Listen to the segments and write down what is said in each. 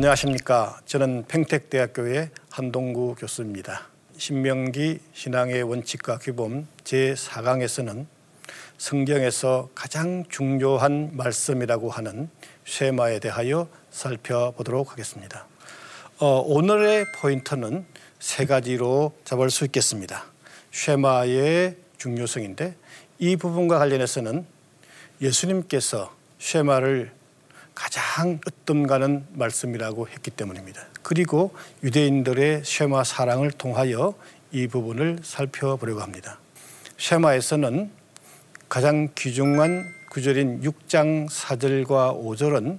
안녕하십니까. 저는 평택대학교의 한동구 교수입니다. 신명기 신앙의 원칙과 규범 제4강에서는 성경에서 가장 중요한 말씀이라고 하는 쉐마에 대하여 살펴보도록 하겠습니다. 어, 오늘의 포인트는 세 가지로 잡을 수 있겠습니다. 쉐마의 중요성인데 이 부분과 관련해서는 예수님께서 쉐마를 가장 으뜸 가는 말씀이라고 했기 때문입니다. 그리고 유대인들의 쉐마 사랑을 통하여 이 부분을 살펴보려고 합니다. 쉐마에서는 가장 귀중한 구절인 6장 4절과 5절은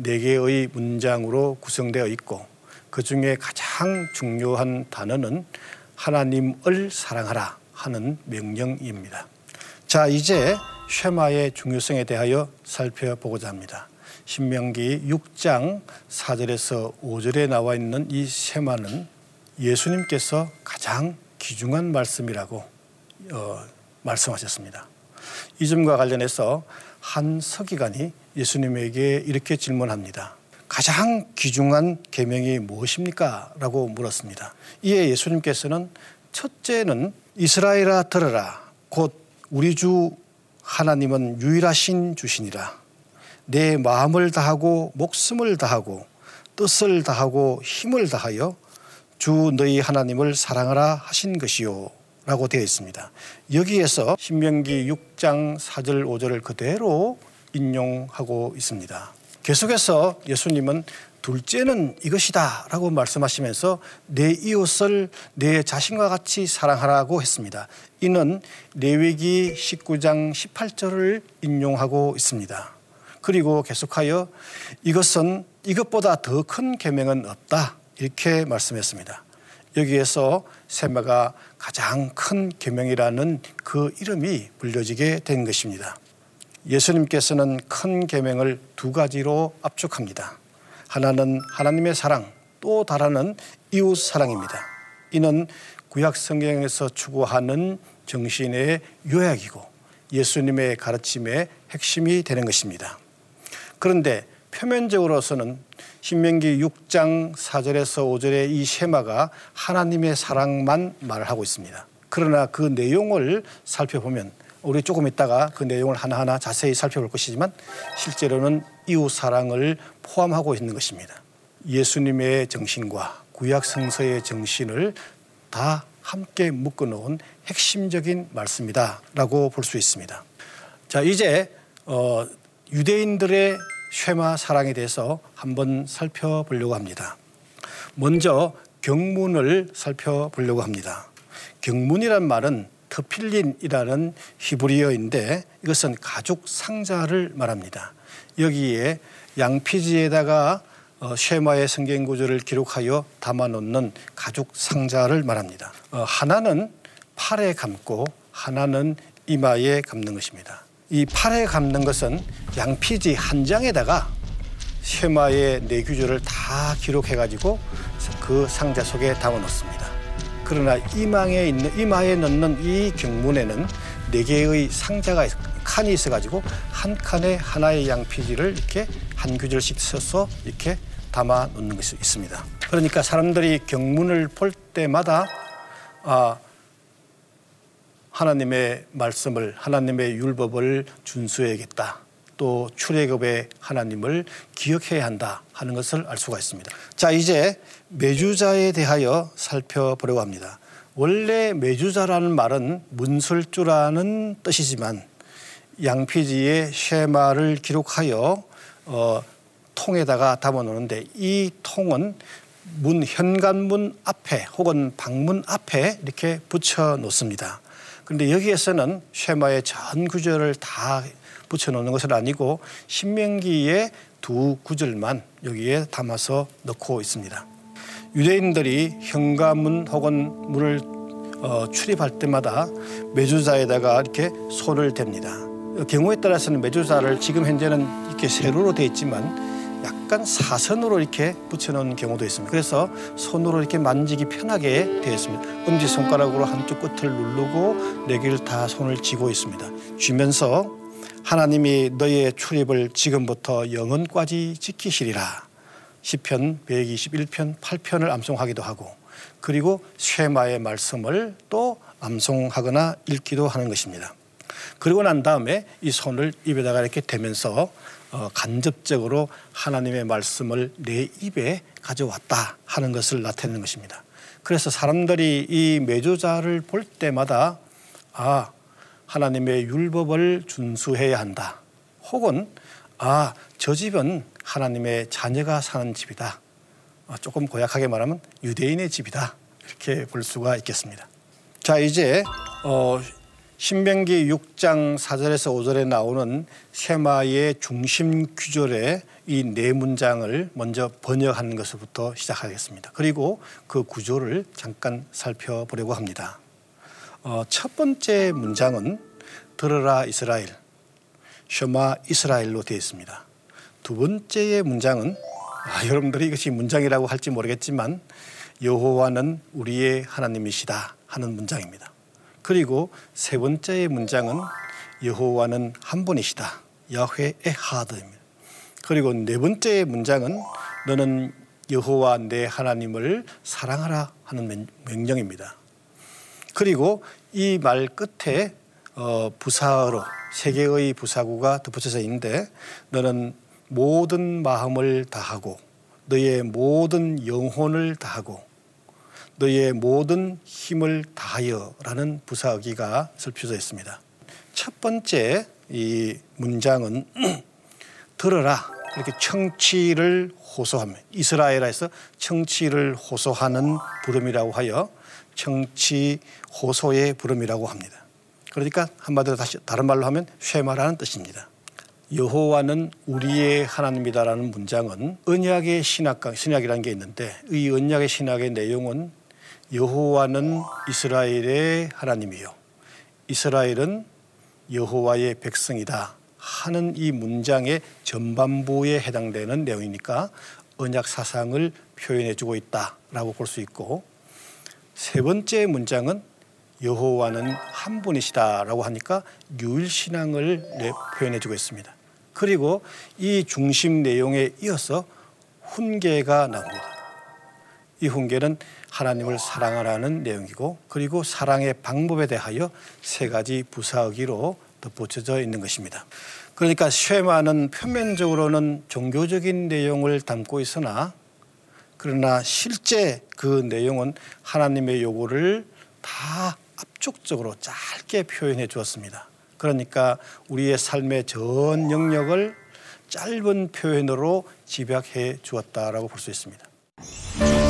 4개의 문장으로 구성되어 있고 그 중에 가장 중요한 단어는 하나님을 사랑하라 하는 명령입니다. 자, 이제 쉐마의 중요성에 대하여 살펴보고자 합니다. 신명기 6장 4절에서 5절에 나와 있는 이 쉐마는 예수님께서 가장 귀중한 말씀이라고 어, 말씀하셨습니다. 이 점과 관련해서 한 서기관이 예수님에게 이렇게 질문합니다. 가장 귀중한 계명이 무엇입니까? 라고 물었습니다. 이에 예수님께서는 첫째는 이스라엘아 들어라. 곧 우리 주 하나님은 유일하신 주시니라. 내 마음을 다하고 목숨을 다하고 뜻을 다하고 힘을 다하여 주 너희 하나님을 사랑하라 하신 것이요. 라고 되어 있습니다. 여기에서 신명기 6장 4절 5절을 그대로 인용하고 있습니다. 계속해서 예수님은 둘째는 이것이다 라고 말씀하시면서 내 이웃을 내 자신과 같이 사랑하라고 했습니다. 이는 레위기 19장 18절을 인용하고 있습니다. 그리고 계속하여 이것은 이것보다 더 큰 계명은 없다 이렇게 말씀했습니다. 여기에서 세마가 가장 큰 계명이라는 그 이름이 불려지게 된 것입니다. 예수님께서는 큰 계명을 두 가지로 압축합니다. 하나는 하나님의 사랑, 또 다른 이웃 사랑입니다. 이는 구약 성경에서 추구하는 정신의 요약이고 예수님의 가르침의 핵심이 되는 것입니다. 그런데 표면적으로서는 신명기 6장 4절에서 5절의 이 쉐마가 하나님의 사랑만 말을 하고 있습니다. 그러나 그 내용을 살펴보면 우리 조금 있다가 그 내용을 하나하나 자세히 살펴볼 것이지만 실제로는 이웃 사랑을 포함하고 있는 것입니다. 예수님의 정신과 구약 성서의 정신을 다 함께 묶어 놓은 핵심적인 말씀이다라고 볼 수 있습니다. 자, 이제 어, 유대인들의 쉐마 사랑에 대해서 한번 살펴보려고 합니다. 먼저 경문을 살펴보려고 합니다. 경문이란 말은 트필린이라는 히브리어인데 이것은 가죽 상자를 말합니다. 여기에 양피지에다가 어, 쉐마의 성경 구절을 기록하여 담아놓는 가죽 상자를 말합니다. 어, 하나는 팔에 감고 하나는 이마에 감는 것입니다. 이 팔에 감는 것은 양피지 한 장에다가 쉐마의 네 규절을 다 기록해가지고 그 상자 속에 담아놓습니다. 그러나 이마에 있는 이마에 넣는 이 경문에는 네 개의 상자가 칸이 있어가지고 한 칸에 하나의 양피지를 이렇게 한 규절씩 써서 이렇게 담아 놓는 것이 있습니다. 그러니까 사람들이 경문을 볼 때마다 아, 하나님의 말씀을 하나님의 율법을 준수해야겠다. 또 출애굽의 하나님을 기억해야 한다 하는 것을 알 수가 있습니다. 자, 이제 매주자에 대하여 살펴보려고 합니다. 원래 매주자라는 말은 문술주라는 뜻이지만 양피지의 쉐마를 기록하여 어, 통에다가 담아 놓는데 이 통은 문 현관문 앞에 혹은 방문 앞에 이렇게 붙여 놓습니다. 그런데 여기에서는 쉐마의 전 구절을 다 붙여 놓는 것은 아니고 신명기의 두 구절만 여기에 담아서 넣고 있습니다. 유대인들이 현관문 혹은 문을 어, 출입할 때마다 매주자에다가 이렇게 손을 댑니다. 경우에 따라서는 매주자를 지금 현재는 이렇게 세로로 되어 있지만 약간 사선으로 이렇게 붙여놓은 경우도 있습니다. 그래서 손으로 이렇게 만지기 편하게 되어 있습니다. 엄지 손가락으로 한쪽 끝을 누르고 네 개를 다 손을 쥐고 있습니다. 쥐면서 하나님이 너의 출입을 지금부터 영원까지 지키시리라. 시편 121편 8편을 암송하기도 하고 그리고 쉐마의 말씀을 또 암송하거나 읽기도 하는 것입니다. 그리고 난 다음에 이 손을 입에다가 이렇게 대면서 어, 간접적으로 하나님의 말씀을 내 입에 가져왔다 하는 것을 나타내는 것입니다. 그래서 사람들이 이 매조자를 볼 때마다 아 하나님의 율법을 준수해야 한다. 혹은 아 저 집은 하나님의 자녀가 사는 집이다. 어, 조금 고약하게 말하면 유대인의 집이다. 이렇게 볼 수가 있겠습니다. 자 이제 어, 신명기 6장 4절에서 5절에 나오는 쉐마의 중심 규절의 이 네 문장을 먼저 번역하는 것부터 시작하겠습니다. 그리고 그 구조를 잠깐 살펴보려고 합니다. 어, 첫 번째 문장은 들어라 이스라엘, 쉐마 이스라엘로 되어 있습니다. 두 번째의 문장은 아, 여러분들이 이것이 문장이라고 할지 모르겠지만 여호와는 우리의 하나님이시다 하는 문장입니다. 그리고 세 번째의 문장은 여호와는 한 분이시다. 야훼 에하드입니다. 그리고 네 번째의 문장은 너는 여호와 내 하나님을 사랑하라 하는 명령입니다. 그리고 이 말 끝에 어, 부사어로 세 개의 부사구가 덧붙여져 있는데 너는 모든 마음을 다하고 너의 모든 영혼을 다하고 너의 모든 힘을 다하여라는 부사어기가 설표져 있습니다. 첫 번째 이 문장은 들어라 이렇게 청취를 호소하며 이스라엘에서 청취를 호소하는 부름이라고 하여 청취 호소의 부름이라고 합니다. 그러니까 한마디로 다시 다른 말로 하면 쉐마라는 뜻입니다. 여호와는 우리의 하나님이다라는 문장은 언약의 신학 신약이라는 게 있는데 이 언약의 신학의 내용은 여호와는 이스라엘의 하나님이요. 이스라엘은 여호와의 백성이다 하는 이 문장의 전반부에 해당되는 내용이니까 언약 사상을 표현해 주고 있다라고 볼 수 있고 세 번째 문장은 여호와는 한 분이시다라고 하니까 유일 신앙을 표현해 주고 있습니다. 그리고 이 중심 내용에 이어서 훈계가 나옵니다. 이 훈계는 하나님을 사랑하라는 내용이고 그리고 사랑의 방법에 대하여 세 가지 부사어기로 덧붙여져 있는 것입니다. 그러니까 쉐마는 표면적으로는 종교적인 내용을 담고 있으나 그러나 실제 그 내용은 하나님의 요구를 다 압축적으로 짧게 표현해 주었습니다. 그러니까 우리의 삶의 전 영역을 짧은 표현으로 집약해 주었다라고 볼 수 있습니다.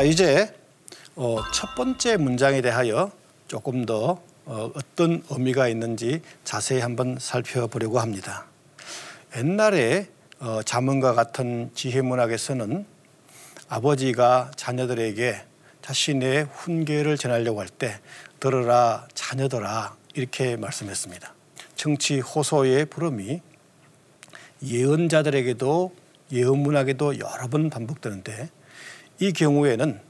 자 이제 어, 첫 번째 문장에 대하여 조금 더 어, 어떤 의미가 있는지 자세히 한번 살펴보려고 합니다. 옛날에 어, 자문과 같은 지혜문학에서는 아버지가 자녀들에게 자신의 훈계를 전하려고 할 때 들어라 자녀들아 이렇게 말씀했습니다. 정치 호소의 부름이 예언자들에게도 예언문학에도 여러 번 반복되는데 이 경우에는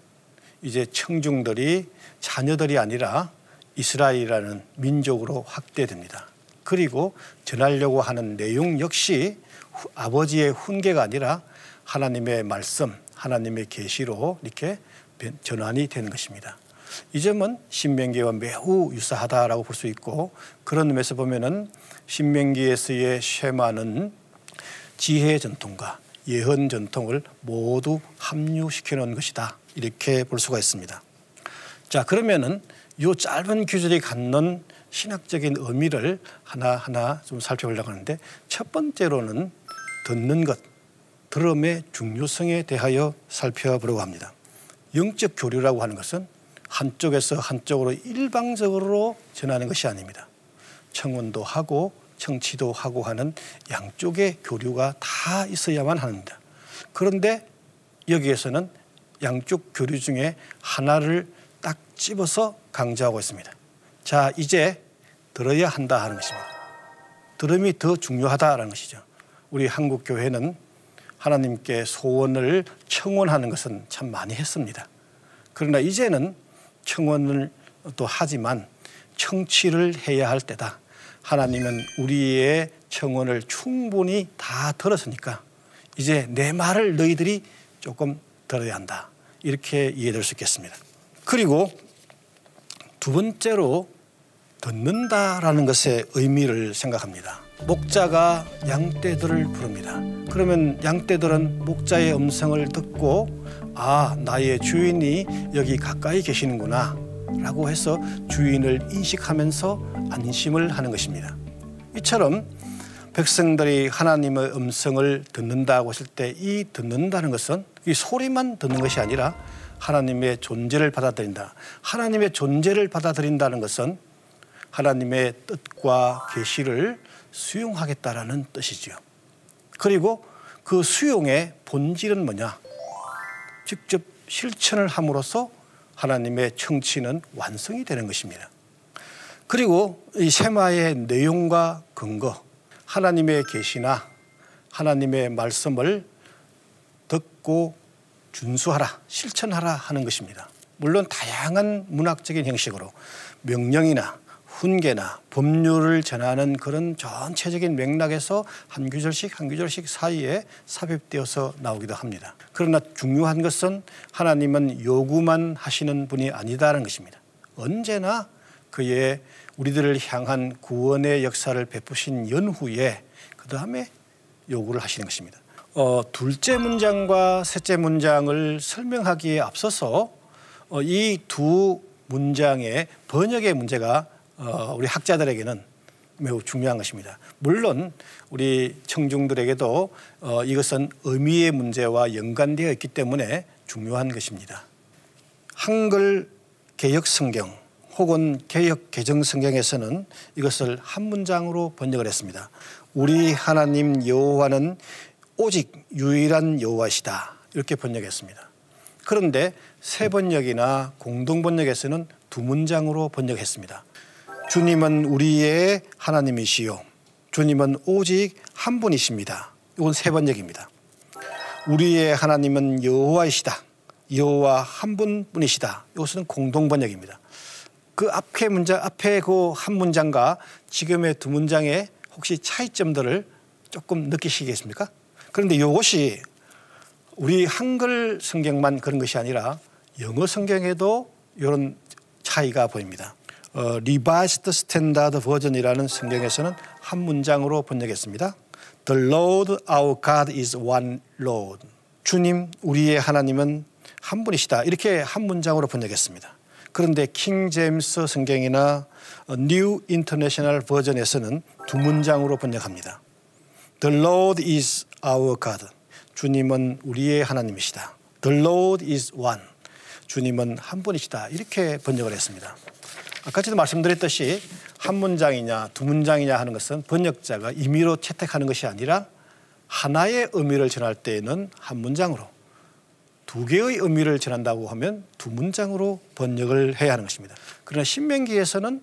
이제 청중들이 자녀들이 아니라 이스라엘이라는 민족으로 확대됩니다. 그리고 전하려고 하는 내용 역시 아버지의 훈계가 아니라 하나님의 말씀, 하나님의 계시로 이렇게 전환이 되는 것입니다. 이 점은 신명기와 매우 유사하다라고 볼 수 있고 그런 의미에서 보면은 신명기에서의 쉐마는 지혜 전통과 예언 전통을 모두 합류시켜 놓은 것이다. 이렇게 볼 수가 있습니다. 자, 그러면은 요 짧은 규절이 갖는 신학적인 의미를 하나하나 좀 살펴보려고 하는데 첫 번째로는 듣는 것, 들음의 중요성에 대하여 살펴보려고 합니다. 영적 교류라고 하는 것은 한쪽에서 한쪽으로 일방적으로 전하는 것이 아닙니다. 청원도 하고 청취도 하고 하는 양쪽의 교류가 다 있어야만 합니다. 그런데 여기에서는 양쪽 교류 중에 하나를 딱 집어서 강조하고 있습니다. 자, 이제 들어야 한다 하는 것입니다. 들음이 더 중요하다라는 것이죠. 우리 한국 교회는 하나님께 소원을 청원하는 것은 참 많이 했습니다. 그러나 이제는 청원을 또 하지만 청취를 해야 할 때다. 하나님은 우리의 청원을 충분히 다 들었으니까 이제 내 말을 너희들이 조금 들어야 한다. 이렇게 이해될 수 있겠습니다. 그리고 두 번째로 듣는다라는 것의 의미를 생각합니다. 목자가 양떼들을 부릅니다. 그러면 양떼들은 목자의 음성을 듣고 아, 나의 주인이 여기 가까이 계시는구나 라고 해서 주인을 인식하면서 안심을 하는 것입니다. 이처럼 백성들이 하나님의 음성을 듣는다고 했을 때 이 듣는다는 것은 이 소리만 듣는 것이 아니라 하나님의 존재를 받아들인다. 하나님의 존재를 받아들인다는 것은 하나님의 뜻과 계시를 수용하겠다라는 뜻이지요. 그리고 그 수용의 본질은 뭐냐? 직접 실천을 함으로써 하나님의 청취는 완성이 되는 것입니다. 그리고 이 세마의 내용과 근거, 하나님의 계시나 하나님의 말씀을 듣고 준수하라, 실천하라 하는 것입니다. 물론 다양한 문학적인 형식으로 명령이나 훈계나 법률을 전하는 그런 전체적인 맥락에서 한 구절씩 한 구절씩 사이에 삽입되어서 나오기도 합니다. 그러나 중요한 것은 하나님은 요구만 하시는 분이 아니다라는 것입니다. 언제나 그의 우리들을 향한 구원의 역사를 베푸신 연후에 그 다음에 요구를 하시는 것입니다. 어, 둘째 문장과 셋째 문장을 설명하기에 앞서서 어, 이두 문장의 번역의 문제가 어, 우리 학자들에게는 매우 중요한 것입니다. 물론 우리 청중들에게도 어, 이것은 의미의 문제와 연관되어 있기 때문에 중요한 것입니다. 한글 개혁 성경 혹은 개혁 개정 성경에서는 이것을 한 문장으로 번역을 했습니다. 우리 하나님 여호와는 오직 유일한 여호와시다 이렇게 번역했습니다. 그런데 세 번역이나 공동 번역에서는 두 문장으로 번역했습니다. 주님은 우리의 하나님이시요. 주님은 오직 한 분이십니다. 이건 세 번역입니다. 우리의 하나님은 여호와이시다. 여호와 한 분뿐이시다. 이것은 공동 번역입니다. 그 앞에 문장 앞에 그 한 문장과 지금의 두 문장의 혹시 차이점들을 조금 느끼시겠습니까? 그런데 이것이 우리 한글 성경만 그런 것이 아니라 영어 성경에도 이런 차이가 보입니다. 어, Revised Standard Version이라는 성경에서는 한 문장으로 번역했습니다. The Lord our God is one Lord. 주님 우리의 하나님은 한 분이시다. 이렇게 한 문장으로 번역했습니다. 그런데 킹 제임스 성경이나 New International Version에서는 두 문장으로 번역합니다. The Lord is our God. 주님은 우리의 하나님이시다. The Lord is one. 주님은 한 분이시다. 이렇게 번역을 했습니다. 아까도 말씀드렸듯이 한 문장이냐 두 문장이냐 하는 것은 번역자가 임의로 채택하는 것이 아니라 하나의 의미를 전할 때에는 한 문장으로 두 개의 의미를 전한다고 하면 두 문장으로 번역을 해야 하는 것입니다. 그러나 신명기에서는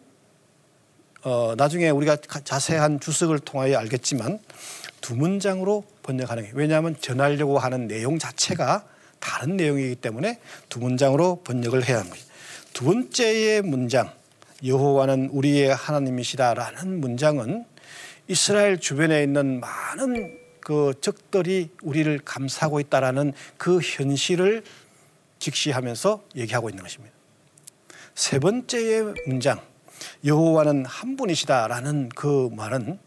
어, 나중에 우리가 자세한 주석을 통하여 알겠지만 두 문장으로 번역하는 게 왜냐하면 전하려고 하는 내용 자체가 다른 내용이기 때문에 두 문장으로 번역을 해야 합니다. 두 번째의 문장 여호와는 우리의 하나님이시다라는 문장은 이스라엘 주변에 있는 많은 그 적들이 우리를 감싸고 있다라는 그 현실을 직시하면서 얘기하고 있는 것입니다. 세 번째의 문장 여호와는 한 분이시다라는 그 말은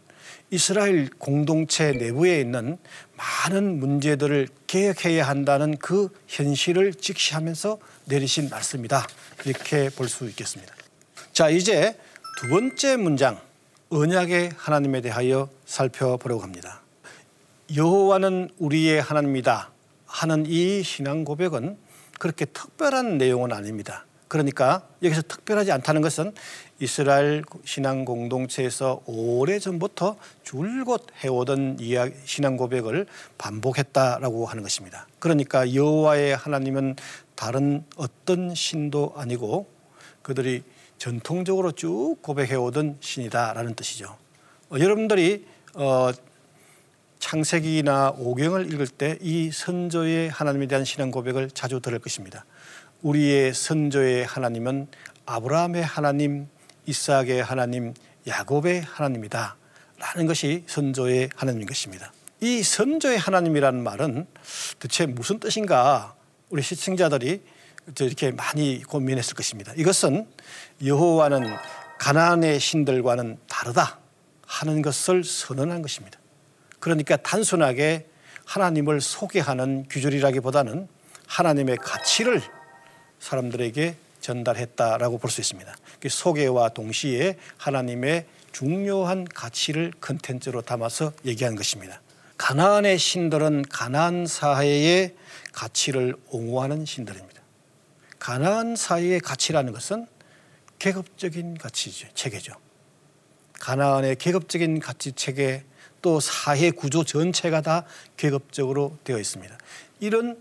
이스라엘 공동체 내부에 있는 많은 문제들을 개혁해야 한다는 그 현실을 직시하면서 내리신 말씀이다. 이렇게 볼 수 있겠습니다. 자, 이제 두 번째 문장 언약의 하나님에 대하여 살펴보려고 합니다. 여호와는 우리의 하나님이다 하는 이 신앙 고백은 그렇게 특별한 내용은 아닙니다. 그러니까 여기서 특별하지 않다는 것은 이스라엘 신앙 공동체에서 오래 전부터 줄곧 해오던 신앙 고백을 반복했다라고 하는 것입니다. 그러니까 여호와의 하나님은 다른 어떤 신도 아니고 그들이 전통적으로 쭉 고백해오던 신이다라는 뜻이죠. 어, 여러분들이 어, 창세기나 오경을 읽을 때 이 선조의 하나님에 대한 신앙 고백을 자주 들을 것입니다. 우리의 선조의 하나님은 아브라함의 하나님, 이삭의 하나님, 야곱의 하나님이다. 라는 것이 선조의 하나님인 것입니다. 이 선조의 하나님이라는 말은 대체 무슨 뜻인가 우리 시청자들이 이렇게 많이 고민했을 것입니다. 이것은 여호와는 가나안의 신들과는 다르다 하는 것을 선언한 것입니다. 그러니까 단순하게 하나님을 소개하는 규절이라기보다는 하나님의 가치를 사람들에게 전달했다라고 볼 수 있습니다. 그 소개와 동시에 하나님의 중요한 가치를 컨텐츠로 담아서 얘기한 것입니다. 가나안의 신들은 가나안 사회의 가치를 옹호하는 신들입니다. 가나안 사회의 가치라는 것은 계급적인 가치죠, 체계죠. 가나안의 계급적인 가치 체계 또 사회 구조 전체가 다 계급적으로 되어 있습니다. 이런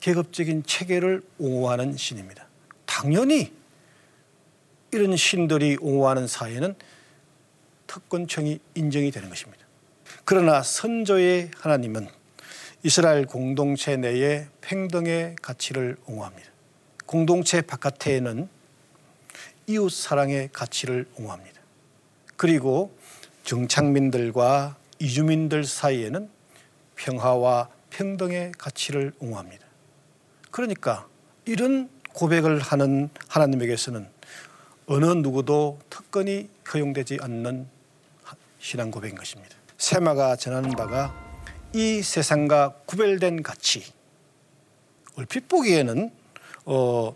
계급적인 체계를 옹호하는 신입니다. 당연히 이런 신들이 옹호하는 사회는 특권층이 인정이 되는 것입니다. 그러나 선조의 하나님은 이스라엘 공동체 내에 평등의 가치를 옹호합니다. 공동체 바깥에는 이웃 사랑의 가치를 옹호합니다. 그리고 정착민들과 이주민들 사이에는 평화와 평등의 가치를 옹호합니다. 그러니까 이런 고백을 하는 하나님에게서는 어느 누구도 특권이 허용되지 않는 신앙 고백인 것입니다. 세마가 전하는 바가 이 세상과 구별된 가치. 얼핏 보기에는 어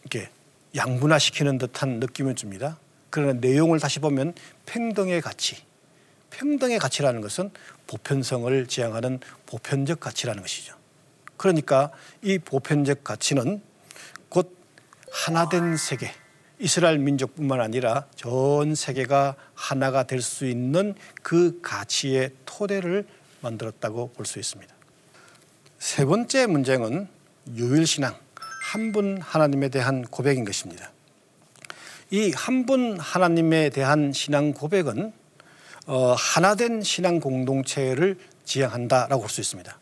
이렇게 양분화시키는 듯한 느낌을 줍니다. 그러나 내용을 다시 보면 평등의 가치. 평등의 가치라는 것은 보편성을 지향하는 보편적 가치라는 것이죠. 그러니까 이 보편적 가치는 곧 하나된 세계, 이스라엘 민족뿐만 아니라 전 세계가 하나가 될 수 있는 그 가치의 토대를 만들었다고 볼 수 있습니다. 세 번째 문제는 유일신앙, 한 분 하나님에 대한 고백인 것입니다. 이 한 분 하나님에 대한 신앙 고백은 어, 하나된 신앙 공동체를 지향한다라고 볼 수 있습니다.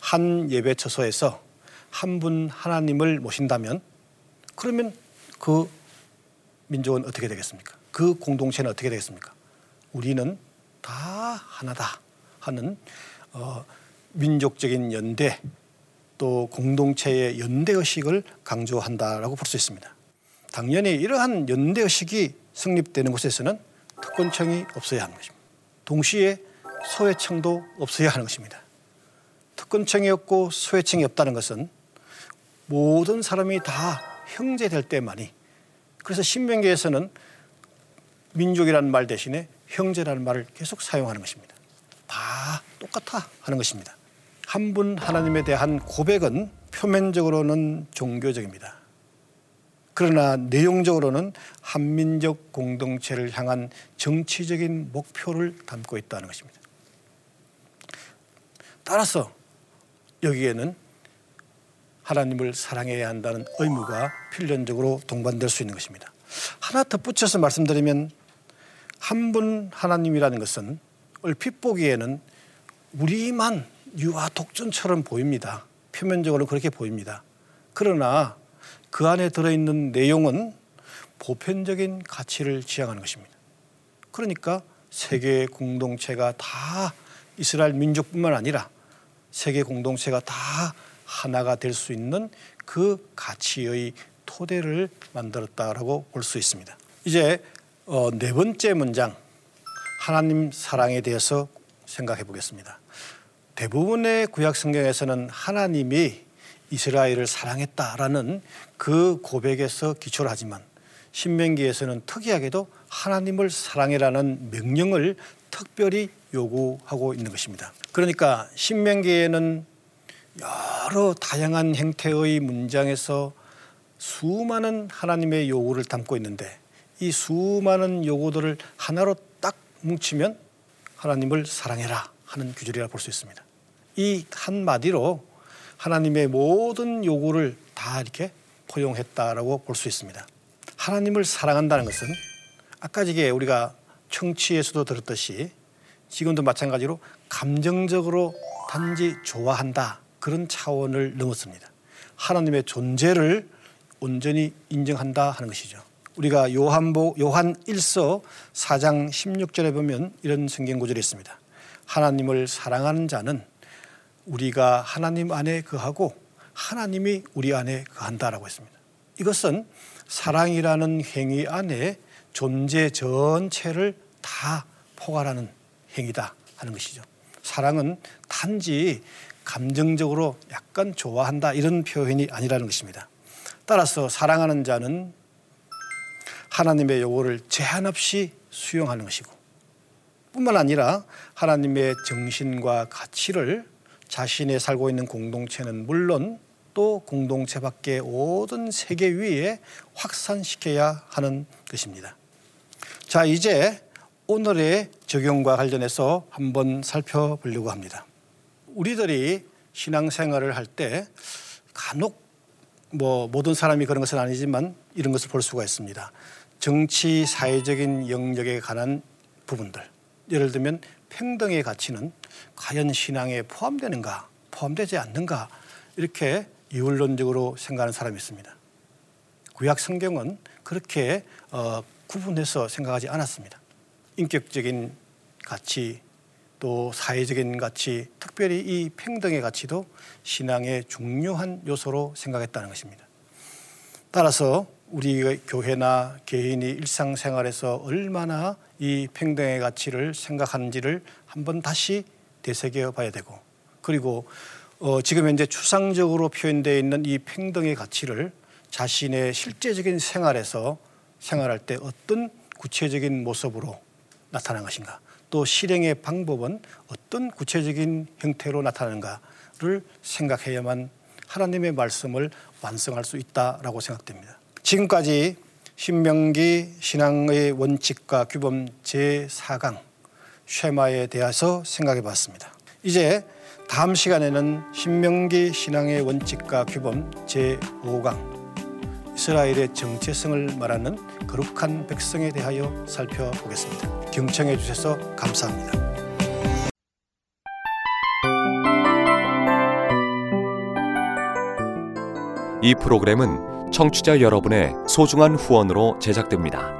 한 예배 처소에서 한 분 하나님을 모신다면 그러면 그 민족은 어떻게 되겠습니까? 그 공동체는 어떻게 되겠습니까? 우리는 다 하나다 하는 어, 민족적인 연대 또 공동체의 연대 의식을 강조한다라고 볼 수 있습니다. 당연히 이러한 연대 의식이 성립되는 곳에서는 특권층이 없어야 하는 것입니다. 동시에 소외층도 없어야 하는 것입니다. 특권층이 없고 소외층이 없다는 것은 모든 사람이 다 형제될 때만이 그래서 신명기에서는 민족이라는 말 대신에 형제라는 말을 계속 사용하는 것입니다. 다 똑같아 하는 것입니다. 한 분 하나님에 대한 고백은 표면적으로는 종교적입니다. 그러나 내용적으로는 한민족 공동체를 향한 정치적인 목표를 담고 있다는 것입니다. 따라서 여기에는 하나님을 사랑해야 한다는 의무가 필연적으로 동반될 수 있는 것입니다. 하나 덧붙여서 말씀드리면 한 분 하나님이라는 것은 얼핏 보기에는 우리만 유아 독존처럼 보입니다. 표면적으로 그렇게 보입니다. 그러나 그 안에 들어있는 내용은 보편적인 가치를 지향하는 것입니다. 그러니까 세계 공동체가 다 이스라엘 민족뿐만 아니라 세계 공동체가 다 하나가 될 수 있는 그 가치의 토대를 만들었다라고 볼 수 있습니다. 이제 어, 네 번째 문장 하나님 사랑에 대해서 생각해 보겠습니다. 대부분의 구약 성경에서는 하나님이 이스라엘을 사랑했다라는 그 고백에서 기초를 하지만 신명기에서는 특이하게도 하나님을 사랑해라는 명령을 특별히 요구하고 있는 것입니다. 그러니까 신명기에는 여러 다양한 형태의 문장에서 수많은 하나님의 요구를 담고 있는데 이 수많은 요구들을 하나로 딱 뭉치면 하나님을 사랑해라 하는 규절이라 볼 수 있습니다. 이 한마디로 하나님의 모든 요구를 다 이렇게 포용했다라고 볼 수 있습니다. 하나님을 사랑한다는 것은 아까 지게 우리가 청취에서도 들었듯이 지금도 마찬가지로 감정적으로 단지 좋아한다 그런 차원을 넘었습니다. 하나님의 존재를 온전히 인정한다 하는 것이죠. 우리가 요한복 요한 1서 4장 16절에 보면 이런 성경 구절이 있습니다. 하나님을 사랑하는 자는 우리가 하나님 안에 거하고 하나님이 우리 안에 거한다라고 했습니다. 이것은 사랑이라는 행위 안에 존재 전체를 다 포괄하는 행위다 하는 것이죠. 사랑은 단지 감정적으로 약간 좋아한다 이런 표현이 아니라는 것입니다. 따라서 사랑하는 자는 하나님의 요구를 제한 없이 수용하는 것이고 뿐만 아니라 하나님의 정신과 가치를 자신의 살고 있는 공동체는 물론 또 공동체 밖의 모든 세계 위에 확산시켜야 하는 것입니다. 자, 이제 오늘의 적용과 관련해서 한번 살펴보려고 합니다. 우리들이 신앙생활을 할 때 간혹 뭐 모든 사람이 그런 것은 아니지만 이런 것을 볼 수가 있습니다. 정치 사회적인 영역에 관한 부분들 예를 들면 평등의 가치는 과연 신앙에 포함되는가 포함되지 않는가 이렇게 이율론적으로 생각하는 사람이 있습니다. 구약 성경은 그렇게 어, 구분해서 생각하지 않았습니다. 인격적인 가치 또 사회적인 가치 특별히 이 평등의 가치도 신앙의 중요한 요소로 생각했다는 것입니다. 따라서 우리 교회나 개인이 일상생활에서 얼마나 이 평등의 가치를 생각하는지를 한번 다시 되새겨 봐야 되고 그리고 어, 지금 현재 추상적으로 표현되어 있는 이 평등의 가치를 자신의 실제적인 생활에서 생활할 때 어떤 구체적인 모습으로 나타난 것인가 또 실행의 방법은 어떤 구체적인 형태로 나타나는가를 생각해야만 하나님의 말씀을 완성할 수 있다라고 생각됩니다. 지금까지 신명기 신앙의 원칙과 규범 제4강 쉐마에 대해서 생각해 봤습니다. 이제 다음 시간에는 신명기 신앙의 원칙과 규범 제5강 이스라엘의 정체성을 말하는 거룩한 백성에 대하여 살펴보겠습니다. 경청해 주셔서 감사합니다. 이 프로그램은 청취자 여러분의 소중한 후원으로 제작됩니다.